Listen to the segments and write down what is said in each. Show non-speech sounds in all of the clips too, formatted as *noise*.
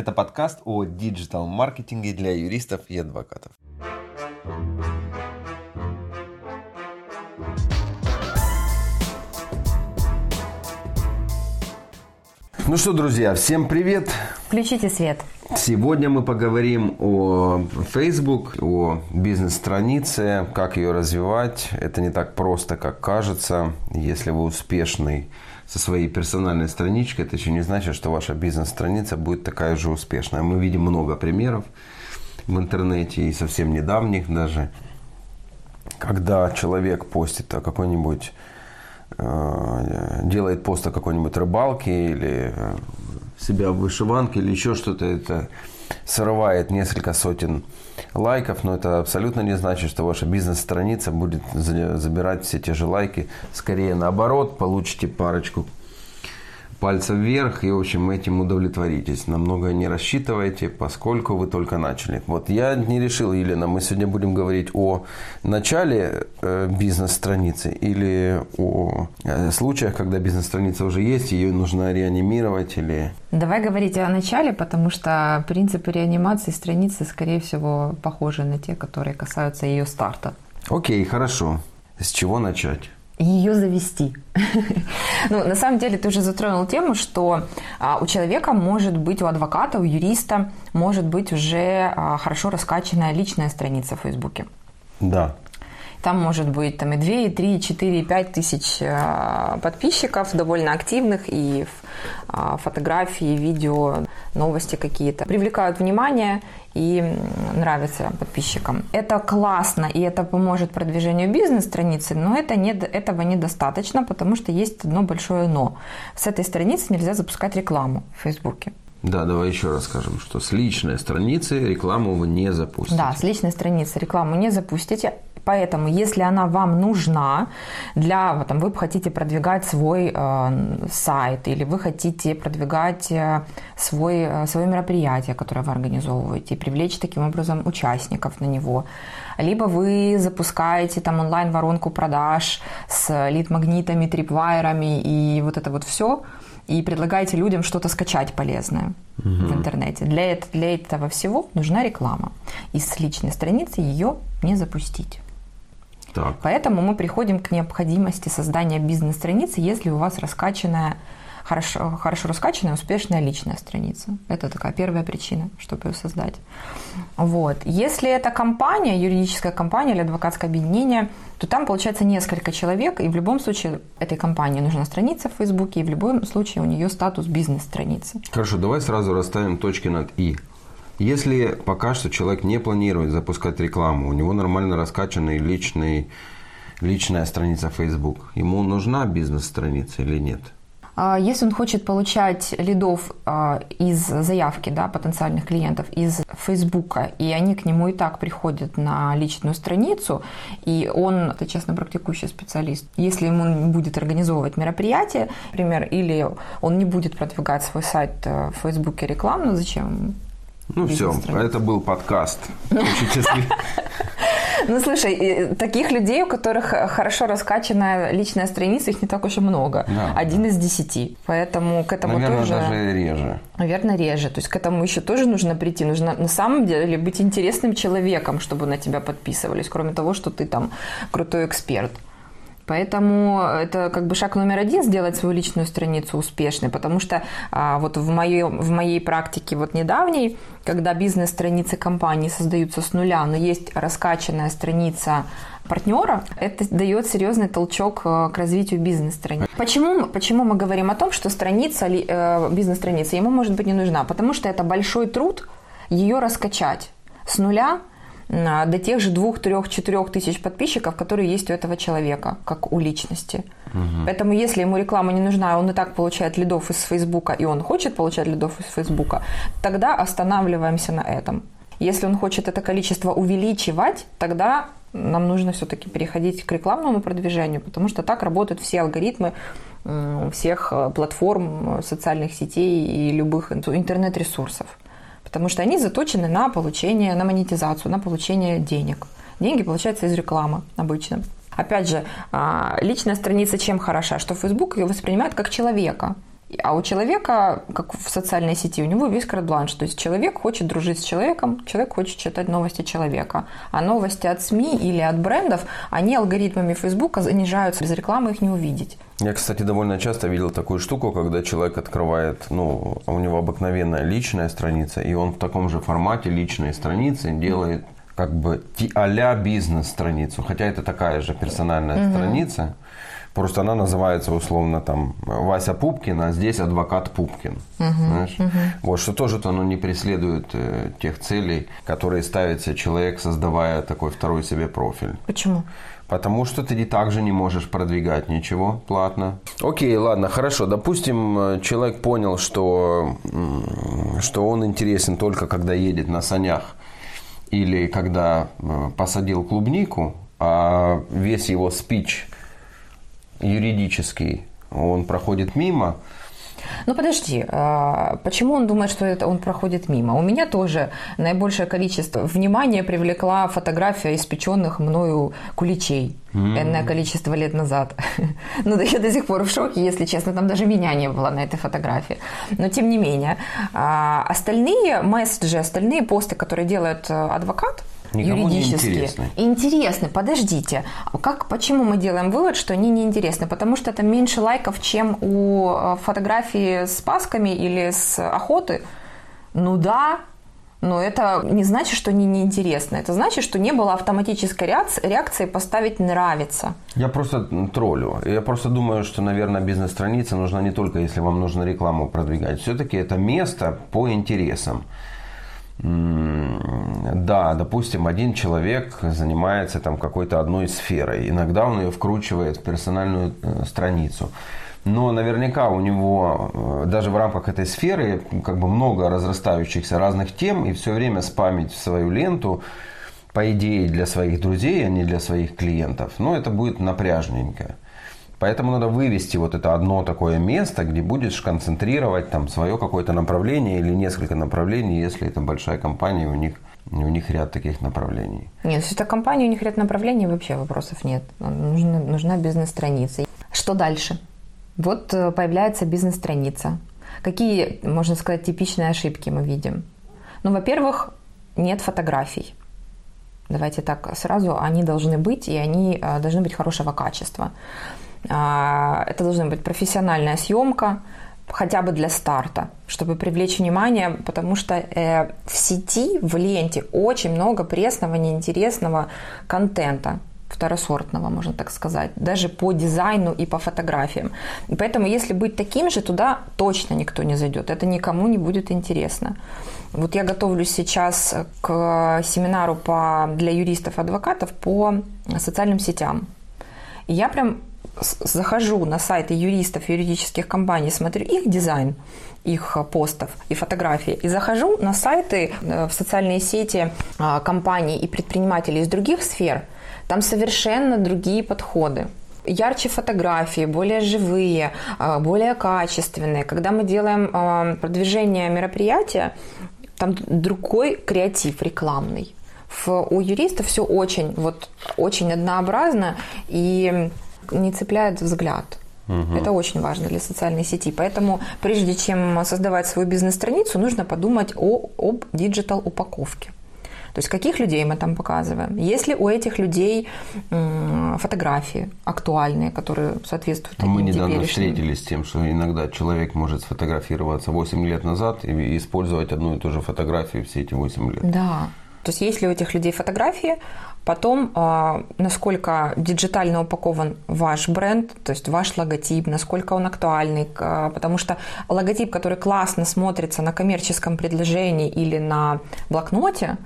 Это подкаст о диджитал-маркетинге для юристов и адвокатов. Ну что, друзья, всем привет! Включите свет. Сегодня мы поговорим о Facebook, о бизнес-странице, как ее развивать. Это не так просто, как кажется. Если вы успешный со своей персональной страничкой, это еще не значит, что ваша бизнес-страница будет такая же успешная. Мы видим много примеров в интернете и совсем недавних даже, когда человек постит о какой-нибудь э, делает пост о какой-нибудь рыбалке или э, себя в вышиванке или еще что-то, это срывает несколько сотен лайков, но это абсолютно не значит, что ваша бизнес-страница будет забирать все те же лайки. Скорее наоборот, получите парочку пальца вверх и, в общем, этим удовлетворитесь. Намного не рассчитывайте, поскольку вы только начали. Вот я не решил, Елена, мы сегодня будем говорить о начале э, бизнес-страницы или о э, случаях, когда бизнес-страница уже есть, ее нужно реанимировать или... Давай говорить о начале, потому что принципы реанимации страницы, скорее всего, похожи на те, которые касаются ее старта. Окей, хорошо. С чего начать? Ее завести. *laughs* ну, на самом деле, ты уже затронул тему, что а, у человека может быть, у адвоката, у юриста может быть уже а, хорошо раскачанная личная страница в Фейсбуке. Да. Там может быть там, и 2, и 3, и 4, и 5 тысяч э, подписчиков, довольно активных, и фотографии, видео, новости какие-то. Привлекают внимание и нравятся подписчикам. Это классно, и это поможет продвижению бизнес-страницы, но это не, этого недостаточно, потому что есть одно большое «но». С этой страницы нельзя запускать рекламу в Фейсбуке. Да, давай еще раз скажем, что с личной страницы рекламу вы не запустите. Да, с личной страницы рекламу не запустите. Поэтому, если она вам нужна для, там, вы хотите продвигать свой э, сайт или вы хотите продвигать э, свой, э, свое мероприятие, которое вы организовываете, и привлечь таким образом участников на него, либо вы запускаете там онлайн-воронку продаж с лид-магнитами, трипвайерами и вот это вот все, и предлагаете людям что-то скачать полезное угу. в интернете. Для, для этого всего нужна реклама. И с личной страницы ее не запустить. Так. Поэтому мы приходим к необходимости создания бизнес-страницы, если у вас раскачанная хорошо, хорошо раскачанная, успешная личная страница. Это такая первая причина, чтобы ее создать. Вот. Если это компания, юридическая компания или адвокатское объединение, то там получается несколько человек, и в любом случае этой компании нужна страница в Фейсбуке, и в любом случае у нее статус бизнес-страницы. Хорошо, давай сразу расставим точки над «и». Если пока что человек не планирует запускать рекламу, у него нормально раскачанный личный, личная страница Facebook, ему нужна бизнес-страница или нет? А если он хочет получать лидов а, из заявки да, потенциальных клиентов из Фейсбука, и они к нему и так приходят на личную страницу, и он, это честно практикующий специалист, если ему будет организовывать мероприятие, например, или он не будет продвигать свой сайт э, в Фейсбуке рекламно, зачем ну все, это был подкаст. *laughs* Ну слушай, таких людей, у которых хорошо раскачанная личная страница, их не так уж и много. Да, Один да. из десяти. Поэтому к этому Наверное, тоже... даже реже. Наверное, реже. То есть к этому еще тоже нужно прийти. Нужно на самом деле быть интересным человеком, чтобы на тебя подписывались, кроме того, что ты там крутой эксперт. Поэтому это как бы шаг номер один сделать свою личную страницу успешной, потому что а, вот в моей, в моей практике вот недавней, когда бизнес-страницы компании создаются с нуля, но есть раскачанная страница партнера, это дает серьезный толчок э, к развитию бизнес-страницы. Почему, почему мы говорим о том, что страница, э, бизнес-страница ему может быть не нужна? Потому что это большой труд ее раскачать с нуля до тех же двух, трех, четырех тысяч подписчиков, которые есть у этого человека, как у личности. Угу. Поэтому, если ему реклама не нужна, он и так получает лидов из Фейсбука, и он хочет получать лидов из Фейсбука, тогда останавливаемся на этом. Если он хочет это количество увеличивать, тогда нам нужно все-таки переходить к рекламному продвижению, потому что так работают все алгоритмы всех э, платформ э, социальных сетей и любых интернет-ресурсов потому что они заточены на получение, на монетизацию, на получение денег. Деньги получаются из рекламы обычно. Опять же, а, личная страница чем хороша? Что Facebook ее воспринимает как человека. А у человека, как в социальной сети, у него весь карт-бланш. То есть человек хочет дружить с человеком, человек хочет читать новости человека. А новости от СМИ или от брендов, они алгоритмами Фейсбука занижаются. Без рекламы их не увидеть. Я, кстати, довольно часто видел такую штуку, когда человек открывает, ну, у него обыкновенная личная страница, и он в таком же формате личной страницы делает как бы а-ля бизнес-страницу, хотя это такая же персональная угу. страница, Просто она называется условно там Вася Пупкин, а здесь адвокат Пупкин. Угу, знаешь? Угу. Вот, что тоже оно не преследует э, тех целей, которые ставит себе человек, создавая такой второй себе профиль. Почему? Потому что ты и так же не можешь продвигать ничего платно. Окей, ладно, хорошо. Допустим, э, человек понял, что, что он интересен только когда едет на санях или когда э, посадил клубнику, а весь его спич – юридический, он проходит мимо. Ну подожди, а почему он думает, что это он проходит мимо? У меня тоже наибольшее количество внимания привлекла фотография испеченных мною куличей. Mm-hmm. Энное количество лет назад. *laughs* ну, да я до сих пор в шоке, если честно. Там даже меня не было на этой фотографии. Но тем не менее. А, остальные месседжи, остальные посты, которые делает э, адвокат, Никому юридические. Не интересны. интересны. Подождите. Как, почему мы делаем вывод, что они неинтересны? Потому что это меньше лайков, чем у э, фотографии с пасками или с охоты? Ну да, но это не значит, что они неинтересны. Это значит, что не было автоматической реакции поставить «нравится». Я просто троллю. Я просто думаю, что, наверное, бизнес-страница нужна не только, если вам нужно рекламу продвигать. Все-таки это место по интересам да, допустим, один человек занимается там какой-то одной сферой. Иногда он ее вкручивает в персональную э, страницу. Но наверняка у него э, даже в рамках этой сферы как бы много разрастающихся разных тем, и все время спамить в свою ленту, по идее, для своих друзей, а не для своих клиентов, ну, это будет напряжненько. Поэтому надо вывести вот это одно такое место, где будешь концентрировать там свое какое-то направление или несколько направлений, если это большая компания, у них у них ряд таких направлений. Нет, если это компания, у них ряд направлений, вообще вопросов нет. Нужна, нужна бизнес-страница. Что дальше? Вот э, появляется бизнес-страница. Какие, можно сказать, типичные ошибки мы видим? Ну, во-первых, нет фотографий. Давайте так сразу, они должны быть, и они э, должны быть хорошего качества. А, это должна быть профессиональная съемка, хотя бы для старта, чтобы привлечь внимание, потому что э, в сети, в ленте очень много пресного, неинтересного контента второсортного, можно так сказать, даже по дизайну и по фотографиям. Поэтому, если быть таким же, туда точно никто не зайдет. Это никому не будет интересно. Вот я готовлюсь сейчас к семинару по, для юристов-адвокатов по социальным сетям. И я прям захожу на сайты юристов, юридических компаний, смотрю их дизайн, их постов и фотографии, и захожу на сайты э, в социальные сети а, компаний и предпринимателей из других сфер, там совершенно другие подходы ярче фотографии, более живые, а, более качественные. Когда мы делаем а, продвижение мероприятия, там другой креатив рекламный. у юристов все очень, вот, очень однообразно, и не цепляет взгляд. Угу. Это очень важно для социальной сети. Поэтому прежде чем создавать свою бизнес-страницу, нужно подумать о, об диджитал-упаковке. То есть каких людей мы там показываем? Есть ли у этих людей фотографии актуальные, которые соответствуют Мы недавно встретились с тем, что иногда человек может сфотографироваться 8 лет назад и использовать одну и ту же фотографию все эти 8 лет. Да. То есть есть ли у этих людей фотографии, Потом, а, насколько диджитально упакован ваш бренд, то есть ваш логотип, насколько он актуальный, потому что логотип, который классно смотрится на коммерческом предложении или на блокноте,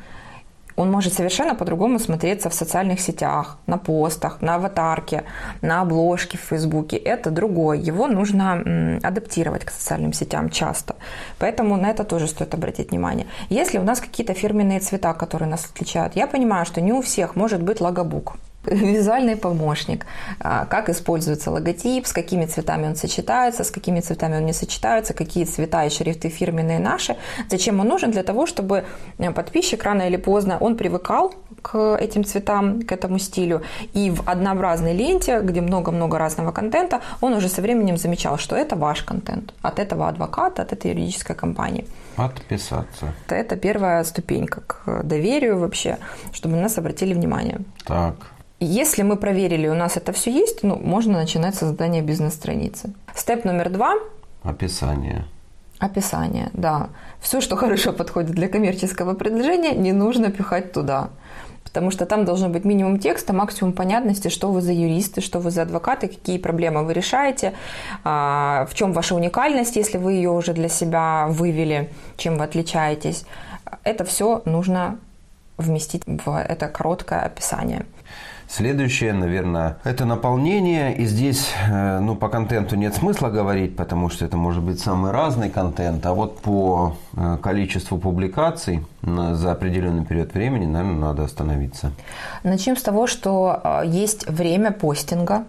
он может совершенно по-другому смотреться в социальных сетях, на постах, на аватарке, на обложке в Фейсбуке. Это другое. Его нужно адаптировать к социальным сетям часто. Поэтому на это тоже стоит обратить внимание. Если у нас какие-то фирменные цвета, которые нас отличают, я понимаю, что не у всех может быть логобук. Визуальный помощник, а, как используется логотип, с какими цветами он сочетается, с какими цветами он не сочетается, какие цвета и шрифты фирменные наши. Зачем он нужен? Для того, чтобы э, подписчик рано или поздно, он привыкал к этим цветам, к этому стилю, и в однообразной ленте, где много-много разного контента, он уже со временем замечал, что это ваш контент от этого адвоката, от этой юридической компании. Отписаться. Это первая ступенька к доверию вообще, чтобы на нас обратили внимание. Так. Если мы проверили, у нас это все есть, ну, можно начинать создание бизнес-страницы. Степ номер два. Описание. Описание, да. Все, что хорошо подходит для коммерческого предложения, не нужно пихать туда. Потому что там должен быть минимум текста, максимум понятности, что вы за юристы, что вы за адвокаты, какие проблемы вы решаете, а, в чем ваша уникальность, если вы ее уже для себя вывели, чем вы отличаетесь. Это все нужно вместить в это короткое описание. Следующее, наверное, это наполнение. И здесь, э, ну, по контенту нет смысла говорить, потому что это может быть самый разный контент. А вот по э, количеству публикаций за определенный период времени, наверное, надо остановиться. Начнем с того, что э, есть время постинга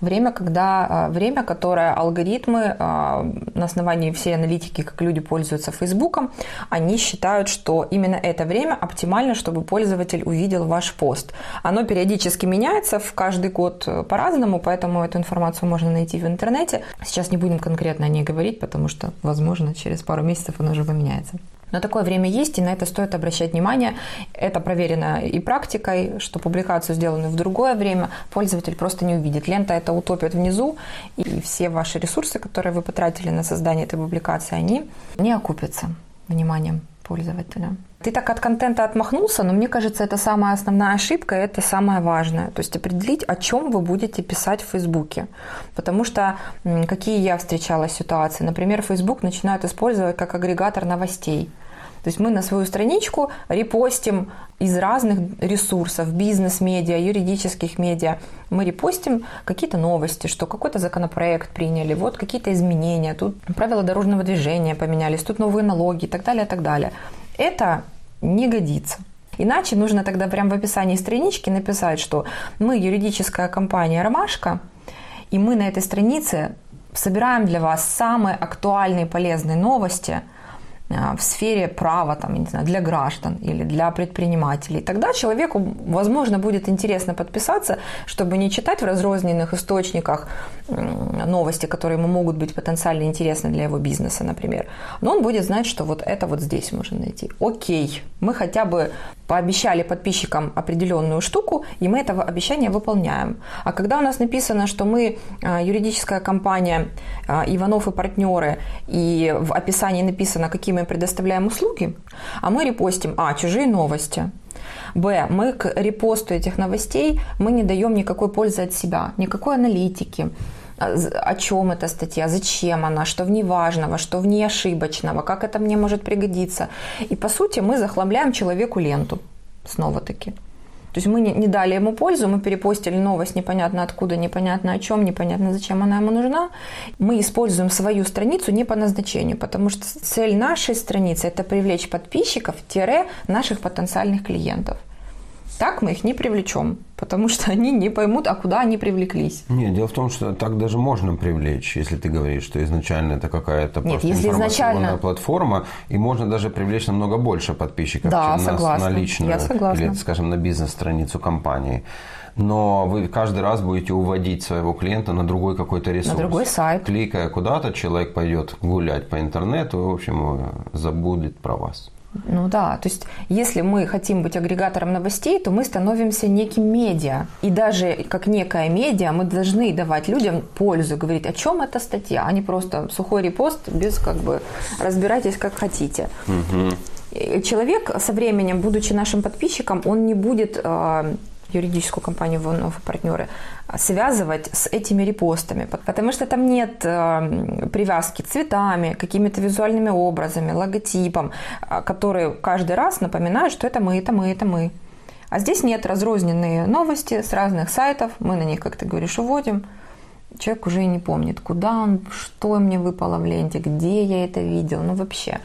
время, когда, а, время, которое алгоритмы а, на основании всей аналитики, как люди пользуются Фейсбуком, они считают, что именно это время оптимально, чтобы пользователь увидел ваш пост. Оно периодически меняется в каждый год э, по-разному, поэтому эту информацию можно найти в интернете. Сейчас не будем конкретно о ней говорить, потому что, возможно, через пару месяцев оно уже поменяется. Но такое время есть, и на это стоит обращать внимание. Это проверено и практикой, что публикацию, сделанную в другое время, пользователь просто не увидит. Лента это утопит внизу, и все ваши ресурсы, которые вы потратили на создание этой публикации, они не окупятся вниманием пользователя. Ты так от контента отмахнулся, но мне кажется, это самая основная ошибка, это самое важное. То есть определить, о чем вы будете писать в Фейсбуке. Потому что какие я встречала ситуации. Например, Фейсбук начинают использовать как агрегатор новостей. То есть мы на свою страничку репостим из разных ресурсов, бизнес-медиа, юридических медиа, мы репостим какие-то новости, что какой-то законопроект приняли, вот какие-то изменения, тут правила дорожного движения поменялись, тут новые налоги и так далее, и так далее. Это не годится. Иначе нужно тогда прямо в описании странички написать, что мы юридическая компания «Ромашка», и мы на этой странице собираем для вас самые актуальные полезные новости – в сфере права, там, не знаю, для граждан или для предпринимателей. Тогда человеку, возможно, будет интересно подписаться, чтобы не читать в разрозненных источниках новости, которые ему могут быть потенциально интересны для его бизнеса, например. Но он будет знать, что вот это вот здесь можно найти. Окей, мы хотя бы пообещали подписчикам определенную штуку, и мы этого обещания выполняем. А когда у нас написано, что мы а, юридическая компания а, Иванов и партнеры, и в описании написано, какие мы предоставляем услуги, а мы репостим, а, чужие новости, Б. Мы к репосту этих новостей мы не даем никакой пользы от себя, никакой аналитики, о чем эта статья, зачем она, что в ней важного, что в ней ошибочного, как это мне может пригодиться. И по сути мы захламляем человеку ленту снова-таки. То есть мы не, не дали ему пользу, мы перепостили новость непонятно откуда, непонятно о чем, непонятно зачем она ему нужна. Мы используем свою страницу не по назначению, потому что цель нашей страницы – это привлечь подписчиков-наших потенциальных клиентов. Так мы их не привлечем, потому что *laughs* они не поймут, а куда они привлеклись. Нет, дело в том, что так даже можно привлечь, если ты говоришь, что изначально это какая-то Нет, просто если изначально... платформа, и можно даже привлечь намного больше подписчиков, да, чем согласна. на, на личную Я согласна. или, скажем, на бизнес-страницу компании. Но вы каждый раз будете уводить своего клиента на другой какой-то ресурс. На другой сайт. Кликая куда-то, человек пойдет гулять по интернету и, в общем, забудет про вас. Ну да, то есть если мы хотим быть агрегатором новостей, то мы становимся неким медиа. И даже как некая медиа мы должны давать людям пользу, говорить, о чем эта статья, а не просто сухой репост без как бы разбирайтесь как хотите. Угу. Человек со временем, будучи нашим подписчиком, он не будет э, юридическую компанию Иванов и партнеры, связывать с этими репостами, потому что там нет э, привязки цветами, какими-то визуальными образами, логотипом, э, которые каждый раз напоминают, что это мы, это мы, это мы. А здесь нет разрозненные новости с разных сайтов, мы на них, как ты говоришь, уводим. Человек уже и не помнит, куда он, что мне выпало в ленте, где я это видел, ну вообще.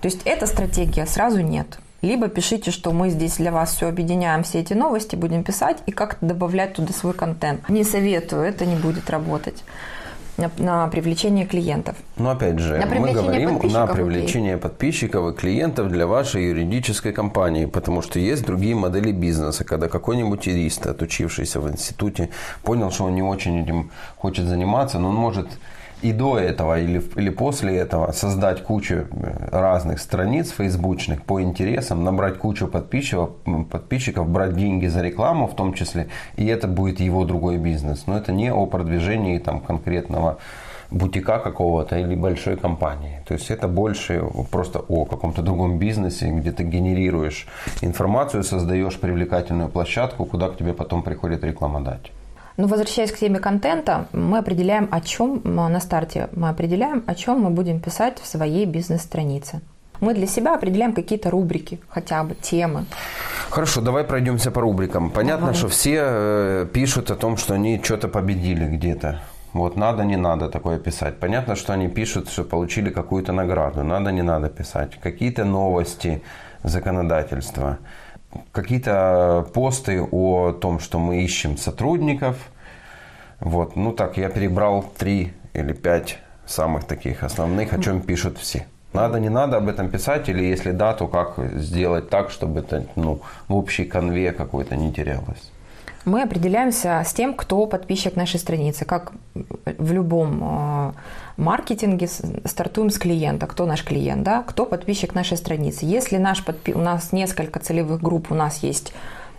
То есть эта стратегия сразу нет. Либо пишите, что мы здесь для вас все объединяем, все эти новости будем писать и как-то добавлять туда свой контент. Не советую, это не будет работать на, на привлечение клиентов. Но опять же, мы говорим на привлечение подписчиков и клиентов для вашей юридической компании, потому что есть другие модели бизнеса, когда какой-нибудь юрист, отучившийся в институте, понял, что он не очень этим хочет заниматься, но он может и до этого или, или после этого создать кучу э, разных страниц фейсбучных по интересам, набрать кучу подписчиков, подписчиков, брать деньги за рекламу в том числе, и это будет его другой бизнес. Но это не о продвижении там, конкретного бутика какого-то или большой компании. То есть это больше просто о каком-то другом бизнесе, где ты генерируешь информацию, создаешь привлекательную площадку, куда к тебе потом приходит рекламодатель. Но возвращаясь к теме контента, мы определяем, о чем на старте мы определяем, о чем мы будем писать в своей бизнес-странице. Мы для себя определяем какие-то рубрики, хотя бы темы. Хорошо, давай пройдемся по рубрикам. Понятно, Давай. что все э, пишут о том, что они что-то победили где-то. Вот надо, не надо такое писать. Понятно, что они пишут, что получили какую-то награду. Надо, не надо писать. Какие-то новости законодательства. Какие-то посты о том, что мы ищем сотрудников. Вот, ну так, я перебрал три или пять самых таких основных, о чем пишут все. Надо, не надо об этом писать, или если да, то как сделать так, чтобы это ну, в общей конве какой-то не терялось. Мы определяемся с тем, кто подписчик нашей страницы. Как в любом э, маркетинге стартуем с клиента. Кто наш клиент, да? Кто подписчик нашей страницы. Если наш подпи- у нас несколько целевых групп, у нас есть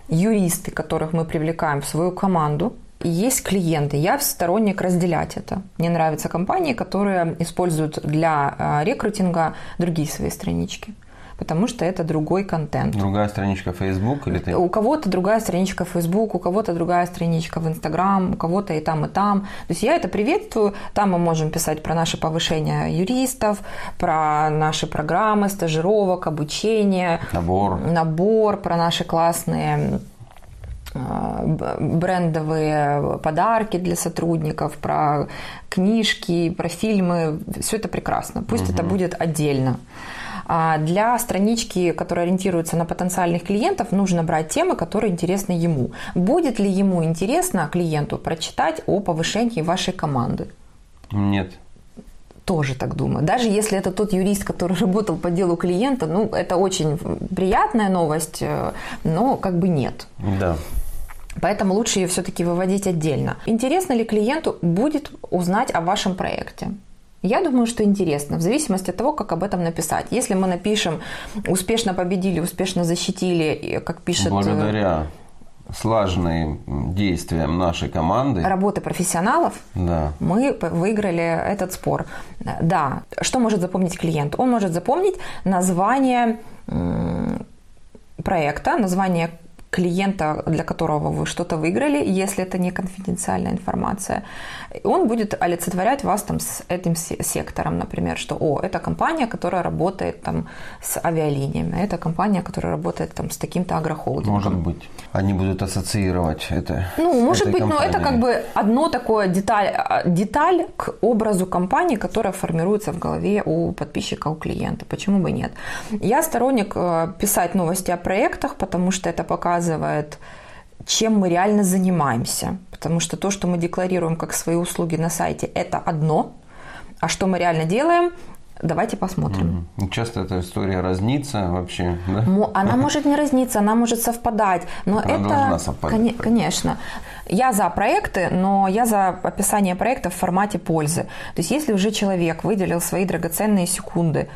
юристы, которых мы привлекаем в свою команду, и есть клиенты. Я сторонник разделять это. Мне нравятся компании, которые используют для э, рекрутинга другие свои странички, потому что это другой контент. Другая страничка Facebook или ты? У кого-то другая страничка Facebook, у кого-то другая страничка в Instagram, у кого-то и там, и там. То есть я это приветствую. Там мы можем писать про наше повышение юристов, про наши программы стажировок, обучение, Набор. набор, про наши классные э, брендовые подарки для сотрудников, про книжки, про фильмы. Все это прекрасно. Пусть это будет отдельно. А Для странички, которая ориентируется на потенциальных клиентов, нужно брать темы, которые интересны ему. Будет ли ему интересно клиенту прочитать о повышении вашей команды? Нет. Тоже так думаю. Даже если это тот юрист, который *laughs* работал по делу клиента, ну, это очень приятная новость, э, но как бы нет. Да. Поэтому лучше ее все-таки выводить отдельно. Интересно ли клиенту будет узнать о вашем проекте? Я думаю, что интересно, в зависимости от того, как об этом написать. Если мы напишем «успешно победили, успешно защитили», как пишет э, Благодаря слаженным действиям нашей команды, работы профессионалов, да, мы выиграли этот спор. Да, что может запомнить клиент? Он может запомнить название проекта, название клиента, для которого вы что-то выиграли, если это не конфиденциальная информация. Он будет олицетворять вас там с этим се- сектором, например, что, о, это компания, которая работает там с авиалиниями, это компания, которая работает там с таким-то агрохолдингом. может быть. Они будут ассоциировать это. Ну, может быть, но это компанией. как бы одно такое деталь, а, деталь к образу компании, которая формируется в голове у подписчика, у клиента. Почему бы нет? Я сторонник э, писать новости о проектах, потому что это показывает, чем мы реально занимаемся. Потому что то, что мы декларируем как свои услуги на сайте, это одно, а что мы реально делаем, давайте посмотрим. Мгм. Часто эта история разнится вообще, да? Она может не разниться, она может совпадать, но Она это, должна совпадать. коне- конечно. Я за проекты, но я за описание проекта в формате пользы. То есть, если уже человек выделил свои драгоценные секунды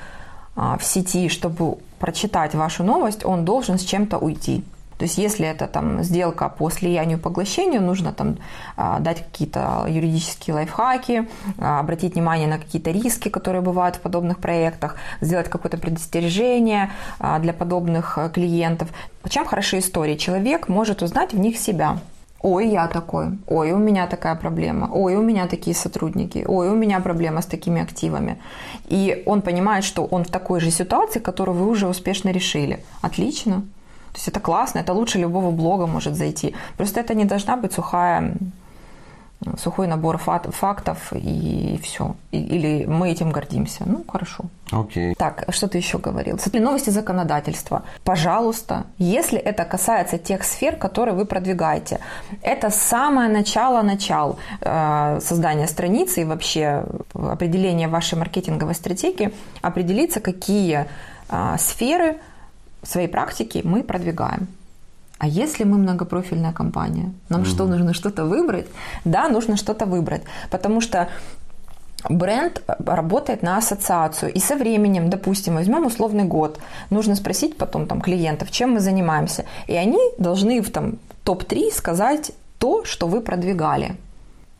а, в сети, чтобы прочитать вашу новость, он должен с чем-то уйти. То есть, если это там сделка по слиянию поглощению, нужно там а, дать какие-то юридические лайфхаки, а, обратить внимание на какие-то риски, которые бывают в подобных проектах, сделать какое-то предостережение а, для подобных а, клиентов. Чем хороши истории? Человек может узнать в них себя. Ой, я такой. Ой, у меня такая проблема. Ой, у меня такие сотрудники. Ой, у меня проблема с такими активами. И он понимает, что он в такой же ситуации, которую вы уже успешно решили. Отлично. То есть это классно, это лучше любого блога может зайти. Просто это не должна быть сухая сухой набор фактов и все. Или мы этим гордимся. Ну, хорошо. Окей. Okay. Так, что ты еще говорил? Новости законодательства. Пожалуйста, если это касается тех сфер, которые вы продвигаете, это самое начало начал э, создания страницы и вообще определения вашей маркетинговой стратегии, определиться, какие э, сферы своей практики мы продвигаем. А если мы многопрофильная компания, нам угу. что, нужно что-то выбрать? Да, нужно что-то выбрать, потому что бренд работает на ассоциацию. И со временем, допустим, возьмем условный год, нужно спросить потом там клиентов, чем мы занимаемся. И они должны в там, топ-3 сказать то, что вы продвигали.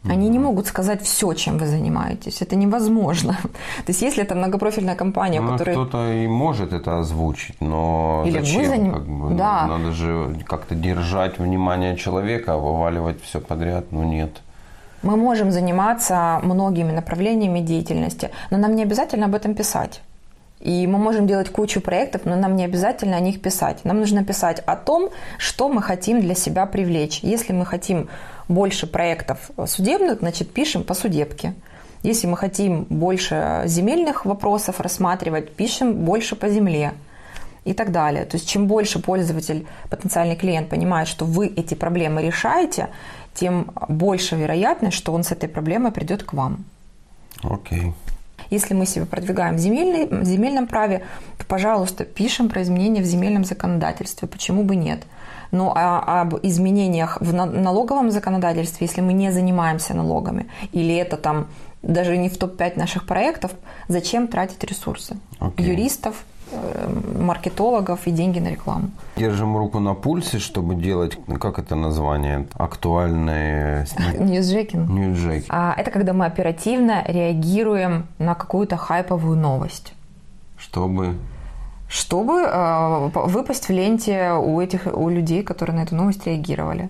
Они не могут сказать все, чем вы занимаетесь. Это невозможно. *laughs* То есть, если это многопрофильная компания, ну, которая... Кто-то и может это озвучить, но Или зачем? Вы заним... как бы, да. Надо же как-то держать внимание человека, а вываливать все подряд. Ну, нет. Мы можем заниматься многими направлениями деятельности, но нам не обязательно об этом писать. И мы можем делать кучу проектов, но нам не обязательно о них писать. Нам нужно писать о том, что мы хотим для себя привлечь. Если мы хотим больше проектов судебных, значит, пишем по судебке. Если мы хотим больше земельных вопросов рассматривать, пишем больше по земле и так далее. То есть чем больше пользователь, потенциальный клиент понимает, что вы эти проблемы решаете, тем больше вероятность, что он с этой проблемой придет к вам. Окей. Okay. Если мы себя продвигаем в, земельной, в земельном праве, пожалуйста, пишем про изменения в земельном законодательстве. Почему бы нет? Но а, об изменениях в налоговом законодательстве, если мы не занимаемся налогами, или это там даже не в топ-5 наших проектов, зачем тратить ресурсы? Okay. Юристов, э, маркетологов и деньги на рекламу. Держим руку на пульсе, чтобы делать, как это название, актуальные... *laughs* Ньюсджекинг. Ньюсджекинг. А, это когда мы оперативно реагируем на какую-то хайповую новость. Чтобы чтобы э, выпасть в ленте у этих у людей, которые на эту новость реагировали.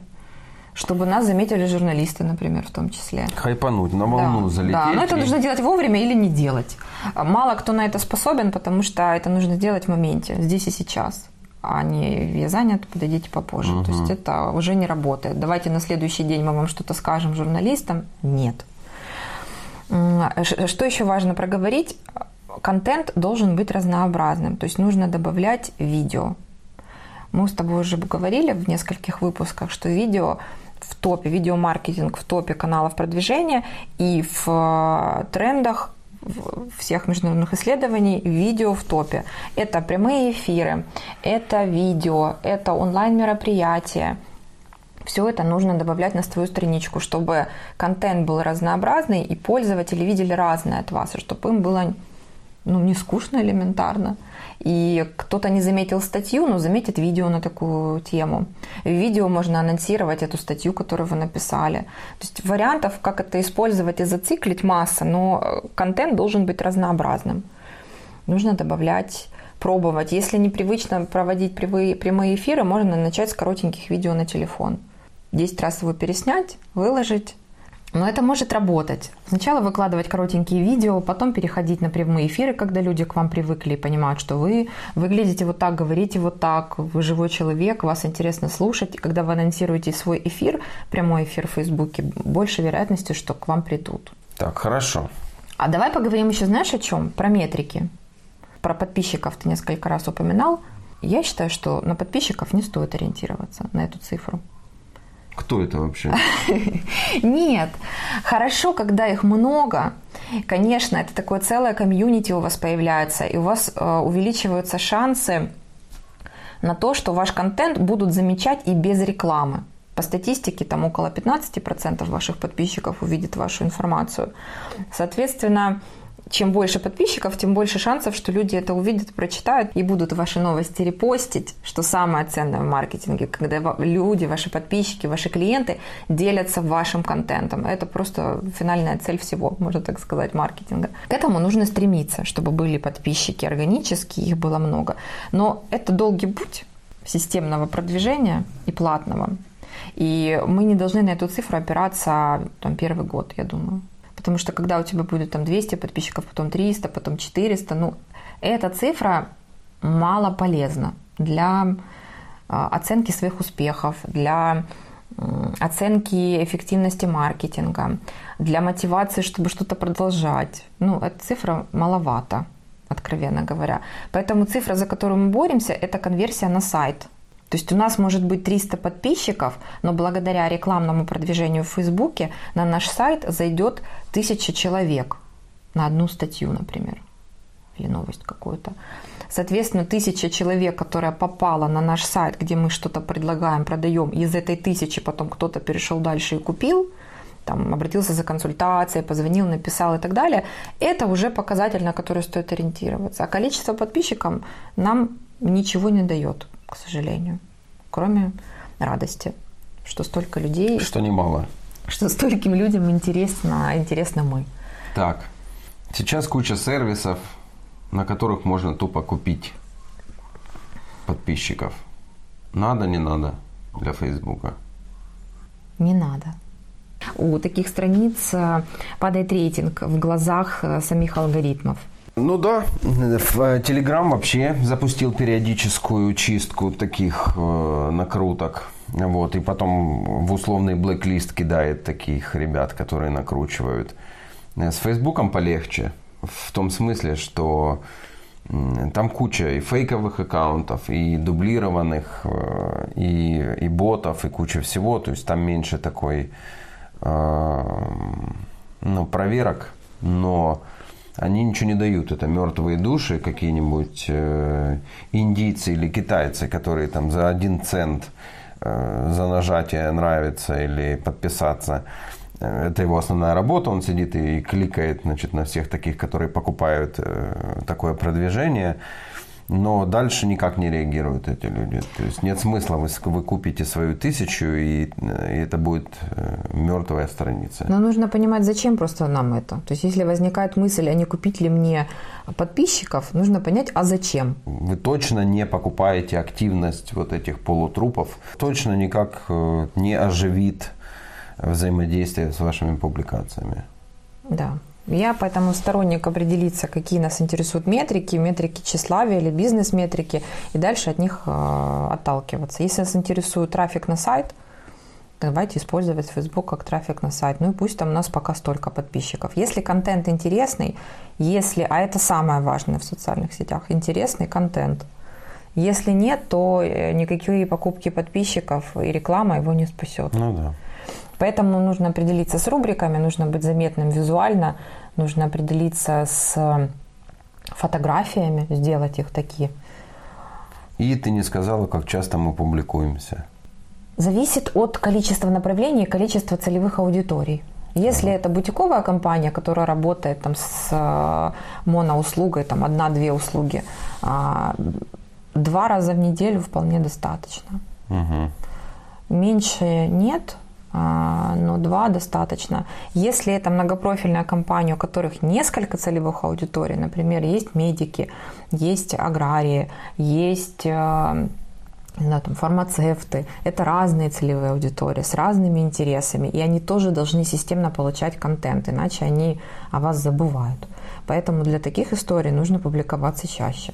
Чтобы нас заметили журналисты, например, в том числе. Хайпануть, на волну да, залететь. Да, но это нужно делать вовремя или не делать. Мало кто на это способен, потому что это нужно делать в моменте, здесь и сейчас. А не я занят, подойдите попозже. Угу. То есть это уже не работает. Давайте на следующий день мы вам что-то скажем журналистам. Нет. Что еще важно проговорить? Контент должен быть разнообразным, то есть нужно добавлять видео. Мы с тобой уже говорили в нескольких выпусках, что видео в топе, видеомаркетинг в топе каналов продвижения и в э, трендах всех международных исследований видео в топе. Это прямые эфиры, это видео, это онлайн-мероприятия. Все это нужно добавлять на свою страничку, чтобы контент был разнообразный и пользователи видели разное от вас, и чтобы им было ну, не скучно элементарно. И кто-то не заметил статью, но заметит видео на такую тему. В видео можно анонсировать эту статью, которую вы написали. То есть вариантов, как это использовать и зациклить, масса, но контент должен быть разнообразным. Нужно добавлять пробовать. Если непривычно проводить прямые эфиры, можно начать с коротеньких видео на телефон. 10 раз его переснять, выложить, но это может работать. Сначала выкладывать коротенькие видео, потом переходить на прямые эфиры, когда люди к вам привыкли и понимают, что вы выглядите вот так, говорите вот так, вы живой человек, вас интересно слушать. И когда вы анонсируете свой эфир, прямой эфир в Фейсбуке, больше вероятности, что к вам придут. Так, хорошо. А давай поговорим еще, знаешь, о чем? Про метрики. Про подписчиков ты несколько раз упоминал. Я считаю, что на подписчиков не стоит ориентироваться, на эту цифру. Кто это вообще? *laughs* Нет. Хорошо, когда их много. Конечно, это такое целое комьюнити у вас появляется, и у вас э, увеличиваются шансы на то, что ваш контент будут замечать и без рекламы. По статистике там около 15% ваших подписчиков увидит вашу информацию. Соответственно, чем больше подписчиков, тем больше шансов, что люди это увидят, прочитают и будут ваши новости репостить, что самое ценное в маркетинге, когда люди, ваши подписчики, ваши клиенты делятся вашим контентом. Это просто финальная цель всего, можно так сказать, маркетинга. К этому нужно стремиться, чтобы были подписчики органические, их было много. Но это долгий путь системного продвижения и платного. И мы не должны на эту цифру опираться там, первый год, я думаю. Потому что когда у тебя будет там 200 подписчиков, потом 300, потом 400, ну, эта цифра мало полезна для а, оценки своих успехов, для оценки эффективности маркетинга, для мотивации, чтобы что-то продолжать. Ну, эта цифра маловато, откровенно говоря. Поэтому цифра, за которую мы боремся, это конверсия на сайт. То есть у нас может быть 300 подписчиков, но благодаря рекламному продвижению в Фейсбуке на наш сайт зайдет 1000 человек на одну статью, например, или новость какую-то. Соответственно, тысяча человек, которая попала на наш сайт, где мы что-то предлагаем, продаем, из этой тысячи потом кто-то перешел дальше и купил, там, обратился за консультацией, позвонил, написал и так далее, это уже показатель, на который стоит ориентироваться. А количество подписчиков нам ничего не дает, к сожалению, кроме радости, что столько людей... Что немало. Что стольким людям интересно, интересно мы. Так, сейчас куча сервисов, на которых можно тупо купить подписчиков. Надо, не надо для Фейсбука? Не надо. У таких страниц э, падает рейтинг в глазах э, самих алгоритмов. Ну да, Телеграм вообще запустил периодическую чистку таких э, накруток. Вот, и потом в условный блэк-лист кидает таких ребят, которые накручивают. С Фейсбуком полегче. В том смысле, что там куча и фейковых аккаунтов, и дублированных, э, и, и ботов, и куча всего. То есть там меньше такой э, ну, проверок, но они ничего не дают. Это мертвые души, какие-нибудь э, индийцы или китайцы, которые там за один цент за нажатие нравится или подписаться это его основная работа, он сидит и кликает значит, на всех таких, которые покупают э, такое продвижение. Но дальше никак не реагируют эти люди. То есть нет смысла, вы, вы купите свою тысячу, и, и это будет э, мертвая страница. Но нужно понимать, зачем просто нам это. То есть если возникает мысль, а не купить ли мне подписчиков, нужно понять, а зачем. Вы точно не покупаете активность вот этих полутрупов, точно никак э, не оживит взаимодействия с вашими публикациями. Да. Я поэтому сторонник определиться, какие нас интересуют метрики, метрики тщеславия или бизнес-метрики, и дальше от них э, отталкиваться. Если нас интересует трафик на сайт, давайте использовать Facebook как трафик на сайт. Ну и пусть там у нас пока столько подписчиков. Если контент интересный, если, а это самое важное в социальных сетях, интересный контент. Если нет, то э, никакие покупки подписчиков и реклама его не спасет. Ну да. Поэтому нужно определиться с рубриками, нужно быть заметным визуально, нужно определиться с фотографиями, сделать их такие. И ты не сказала, как часто мы публикуемся. Зависит от количества направлений и количества целевых аудиторий. Если это бутиковая компания, которая работает там, с э, моноуслугой, там одна-две услуги, а, два раза в неделю вполне достаточно. Угу. Меньше нет, но два достаточно. Если это многопрофильная компания, у которых несколько целевых аудиторий, например, есть медики, есть аграрии, есть да, там, фармацевты, это разные целевые аудитории с разными интересами, и они тоже должны системно получать контент, иначе они о вас забывают. Поэтому для таких историй нужно публиковаться чаще.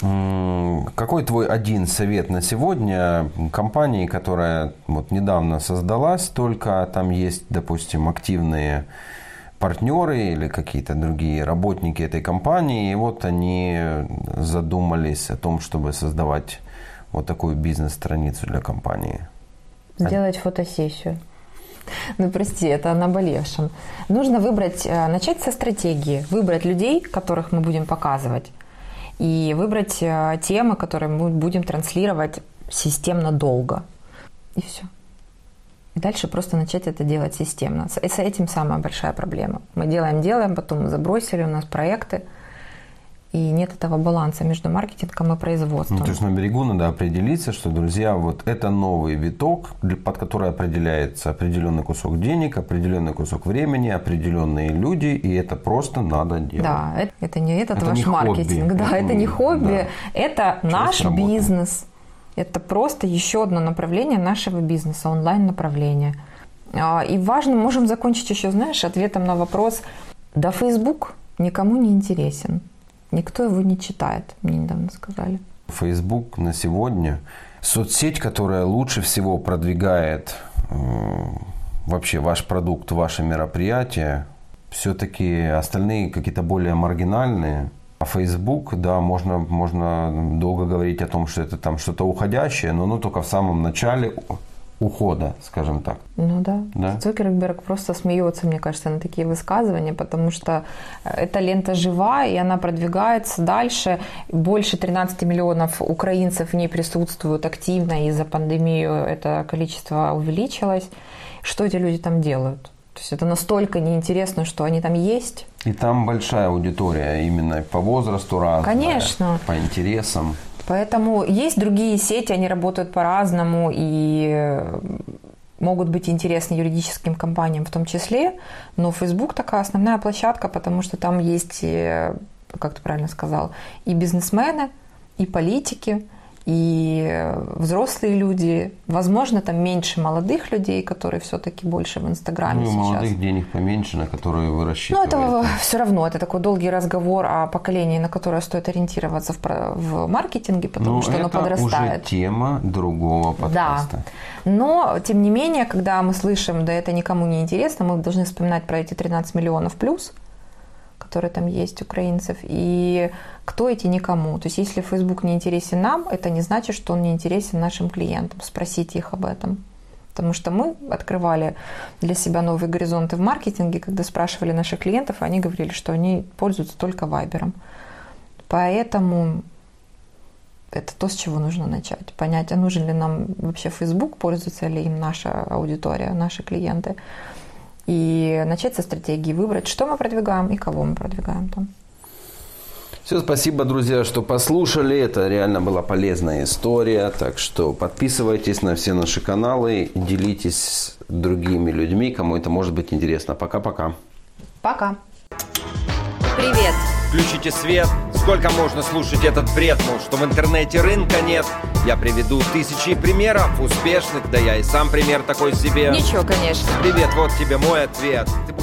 Какой твой один совет на сегодня компании, которая вот недавно создалась, только там есть, допустим, активные партнеры или какие-то другие работники этой компании, и вот они задумались о том, чтобы создавать вот такую бизнес-страницу для компании? Сделать фотосессию. Ну, прости, это наболевшем. Нужно выбрать, э, начать со стратегии, выбрать людей, которых мы будем показывать, и выбрать э, темы, которые мы будем транслировать системно долго. И все. И дальше просто начать это делать системно. И с этим самая большая проблема. Мы делаем, делаем, потом забросили, у нас проекты – и нет этого баланса между маркетингом и производством. Ну, то есть на берегу надо определиться, что, друзья, вот это новый виток, под который определяется определенный кусок денег, определенный кусок времени, определенные люди, и это просто надо делать. Да, это, это не этот это ваш не маркетинг, хобби. да, это, это не хобби, да. это Часть наш работы. бизнес. Это просто еще одно направление нашего бизнеса, онлайн-направление. А, и важно, можем закончить еще, знаешь, ответом на вопрос, да, Facebook никому не интересен. Никто его не читает, мне недавно сказали. Facebook на сегодня соцсеть, которая лучше всего продвигает вообще ваш продукт, ваше мероприятие, все-таки остальные какие-то более маргинальные. А Facebook, да, можно, можно долго говорить о том, что это там что-то уходящее, но ну, только в самом начале ухода, скажем так. Ну да. да. Цукерберг просто смеется, мне кажется, на такие высказывания, потому что э, эта лента жива, и она продвигается дальше. Больше 13 миллионов украинцев в ней присутствуют активно, и за пандемию это количество увеличилось. Что эти люди там делают? То есть это настолько неинтересно, что они там есть. И там большая аудитория именно по возрасту разная. Конечно. По интересам. Поэтому есть другие сети, они работают по-разному и могут быть интересны юридическим компаниям в том числе, но Facebook такая основная площадка, потому что там есть, как ты правильно сказал, и бизнесмены, и политики, и взрослые люди. Возможно, там меньше молодых людей, которые все-таки больше в Инстаграме ну, сейчас. молодых денег поменьше, на которые вы рассчитываете. Ну, это все равно. Это такой долгий разговор о поколении, на которое стоит ориентироваться в, в маркетинге, потому ну, что оно подрастает. это уже тема другого подкаста. Да. Но, тем не менее, когда мы слышим, да это никому не интересно, мы должны вспоминать про эти 13 миллионов плюс, которые там есть украинцев, и кто эти никому. То есть если Facebook не интересен нам, это не значит, что он не интересен нашим клиентам. Спросите их об этом. Потому что мы открывали для себя новые горизонты в маркетинге, когда спрашивали наших клиентов, они говорили, что они пользуются только Вайбером. Поэтому это то, с чего нужно начать. Понять, а нужен ли нам вообще Facebook, пользуется ли им наша аудитория, наши клиенты и начать со стратегии, выбрать, что мы продвигаем и кого мы продвигаем там. Все, спасибо, друзья, что послушали. Это реально была полезная история. Так что подписывайтесь на все наши каналы, делитесь с другими людьми, кому это может быть интересно. Пока-пока. Пока. Привет. Включите свет. Сколько можно слушать этот бред, мол, что в интернете рынка нет? Я приведу тысячи примеров успешных, да я и сам пример такой себе. Ничего, конечно. Привет, вот тебе мой ответ. Ты